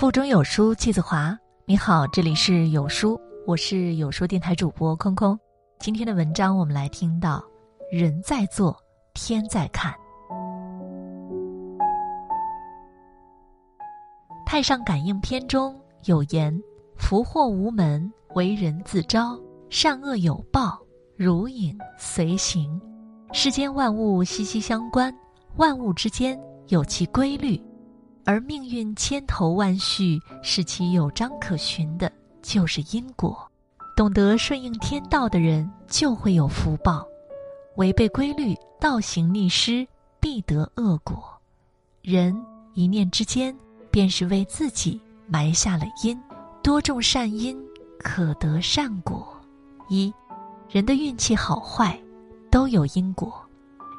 腹中有书气自华。你好，这里是有书，我是有书电台主播空空。今天的文章，我们来听到：人在做，天在看。《太上感应篇》中有言：“福祸无门，为人自招；善恶有报，如影随形。”世间万物息息相关，万物之间有其规律。而命运千头万绪，使其有章可循的，就是因果。懂得顺应天道的人，就会有福报；违背规律、倒行逆施，必得恶果。人一念之间，便是为自己埋下了因。多种善因，可得善果。一，人的运气好坏，都有因果。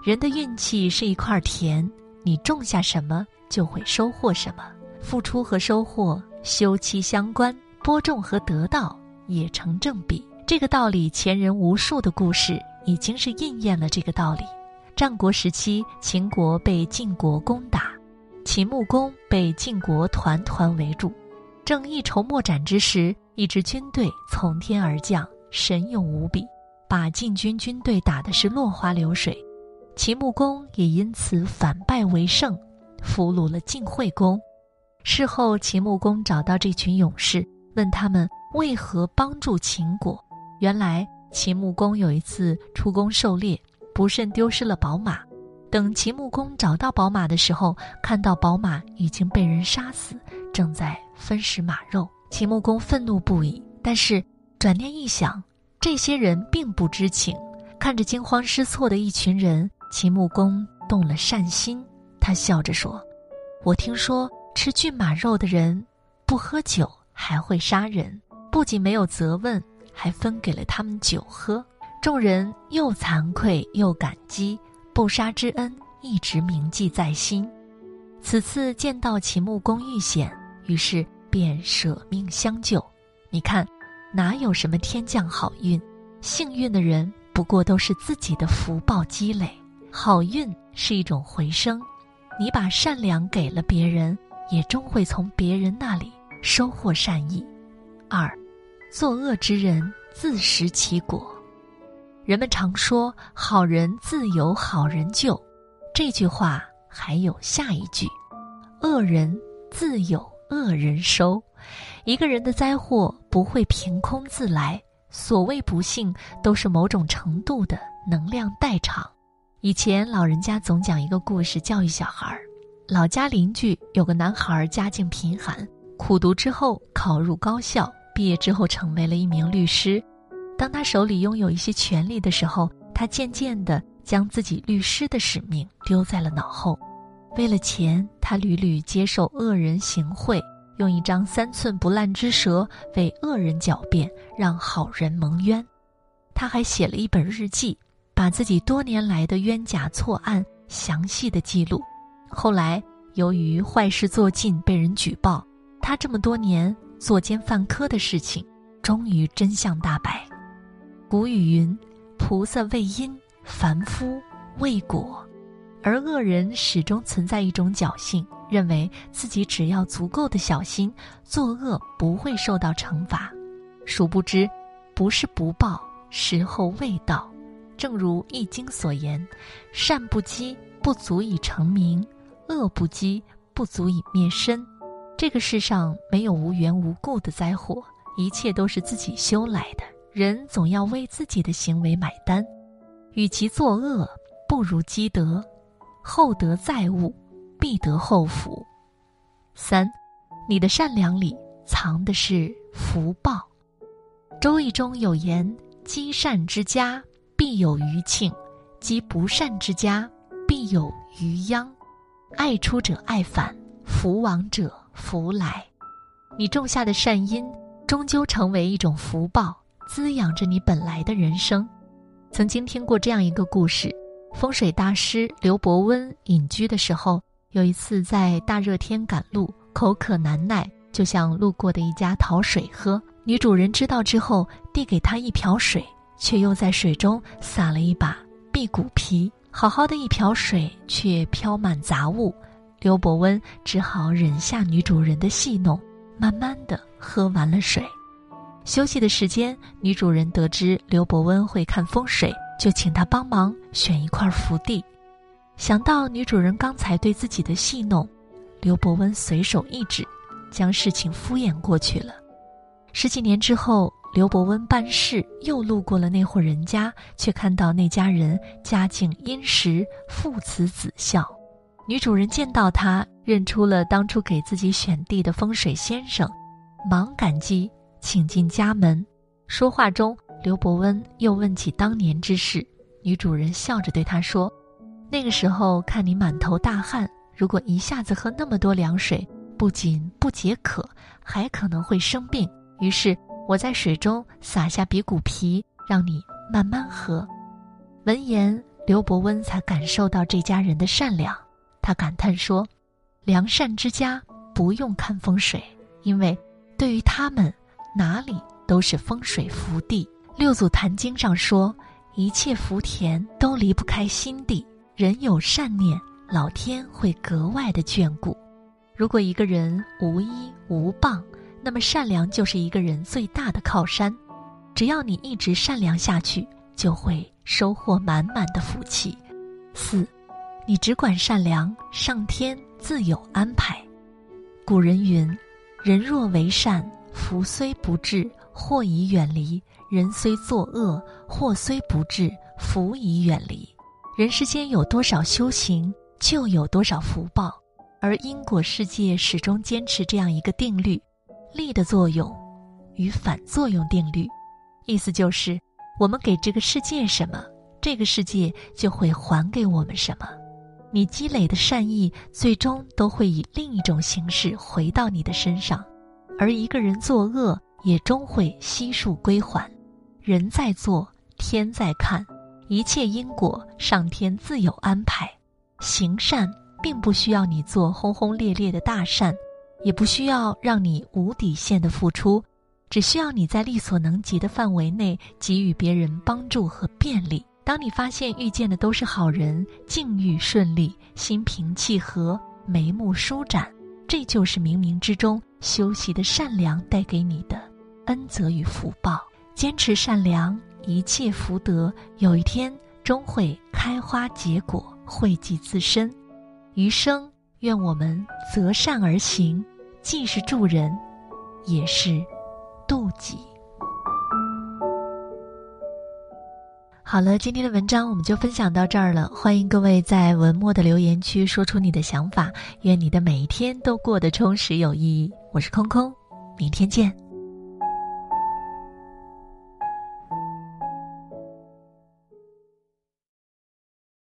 人的运气是一块田，你种下什么？就会收获什么，付出和收获休戚相关，播种和得到也成正比。这个道理，前人无数的故事已经是应验了这个道理。战国时期，秦国被晋国攻打，秦穆公被晋国团团围住，正一筹莫展之时，一支军队从天而降，神勇无比，把晋军军队打的是落花流水，秦穆公也因此反败为胜。俘虏了晋惠公。事后，秦穆公找到这群勇士，问他们为何帮助秦国。原来，秦穆公有一次出宫狩猎，不慎丢失了宝马。等秦穆公找到宝马的时候，看到宝马已经被人杀死，正在分食马肉。秦穆公愤怒不已，但是转念一想，这些人并不知情。看着惊慌失措的一群人，秦穆公动了善心。他笑着说：“我听说吃骏马肉的人不喝酒还会杀人，不仅没有责问，还分给了他们酒喝。众人又惭愧又感激，不杀之恩一直铭记在心。此次见到秦穆公遇险，于是便舍命相救。你看，哪有什么天降好运？幸运的人不过都是自己的福报积累。好运是一种回声。”你把善良给了别人，也终会从别人那里收获善意。二，作恶之人自食其果。人们常说“好人自有好人救”，这句话还有下一句：“恶人自有恶人收。”一个人的灾祸不会凭空自来，所谓不幸，都是某种程度的能量代偿。以前老人家总讲一个故事教育小孩儿。老家邻居有个男孩，家境贫寒，苦读之后考入高校，毕业之后成为了一名律师。当他手里拥有一些权利的时候，他渐渐地将自己律师的使命丢在了脑后。为了钱，他屡屡接受恶人行贿，用一张三寸不烂之舌为恶人狡辩，让好人蒙冤。他还写了一本日记。把自己多年来的冤假错案详细的记录，后来由于坏事做尽被人举报，他这么多年作奸犯科的事情，终于真相大白。古语云：“菩萨畏因，凡夫畏果。”而恶人始终存在一种侥幸，认为自己只要足够的小心，作恶不会受到惩罚。殊不知，不是不报，时候未到。正如《易经》所言：“善不积，不足以成名；恶不积，不足以灭身。”这个世上没有无缘无故的灾祸，一切都是自己修来的。人总要为自己的行为买单。与其作恶，不如积德。厚德载物，必得厚福。三，你的善良里藏的是福报。《周易》中有言：“积善之家。”必有余庆，积不善之家，必有余殃。爱出者爱返，福往者福来。你种下的善因，终究成为一种福报，滋养着你本来的人生。曾经听过这样一个故事：风水大师刘伯温隐居的时候，有一次在大热天赶路，口渴难耐，就向路过的一家讨水喝。女主人知道之后，递给他一瓢水。却又在水中撒了一把辟谷皮，好好的一瓢水却飘满杂物。刘伯温只好忍下女主人的戏弄，慢慢的喝完了水。休息的时间，女主人得知刘伯温会看风水，就请他帮忙选一块福地。想到女主人刚才对自己的戏弄，刘伯温随手一指，将事情敷衍过去了。十几年之后，刘伯温办事又路过了那户人家，却看到那家人家境殷实，父慈子孝。女主人见到他，认出了当初给自己选地的风水先生，忙感激，请进家门。说话中，刘伯温又问起当年之事。女主人笑着对他说：“那个时候看你满头大汗，如果一下子喝那么多凉水，不仅不解渴，还可能会生病。于是我在水中撒下比骨皮，让你慢慢喝。”闻言，刘伯温才感受到这家人的善良。他感叹说：“良善之家不用看风水，因为对于他们，哪里都是风水福地。”六祖坛经上说：“一切福田都离不开心地，人有善念，老天会格外的眷顾。如果一个人无依无傍，那么善良就是一个人最大的靠山。只要你一直善良下去，就会收获满满的福气。”四。你只管善良，上天自有安排。古人云：“人若为善，福虽不至，祸已远离；人虽作恶，祸虽不至，福已远离。”人世间有多少修行，就有多少福报。而因果世界始终坚持这样一个定律：力的作用与反作用定律。意思就是，我们给这个世界什么，这个世界就会还给我们什么。你积累的善意，最终都会以另一种形式回到你的身上，而一个人作恶，也终会悉数归还。人在做，天在看，一切因果，上天自有安排。行善并不需要你做轰轰烈烈的大善，也不需要让你无底线的付出，只需要你在力所能及的范围内给予别人帮助和便利。当你发现遇见的都是好人，境遇顺利，心平气和，眉目舒展，这就是冥冥之中修习的善良带给你的恩泽与福报。坚持善良，一切福德有一天终会开花结果，惠及自身。余生，愿我们择善而行，既是助人，也是渡己。好了，今天的文章我们就分享到这儿了。欢迎各位在文末的留言区说出你的想法。愿你的每一天都过得充实有意义。我是空空，明天见。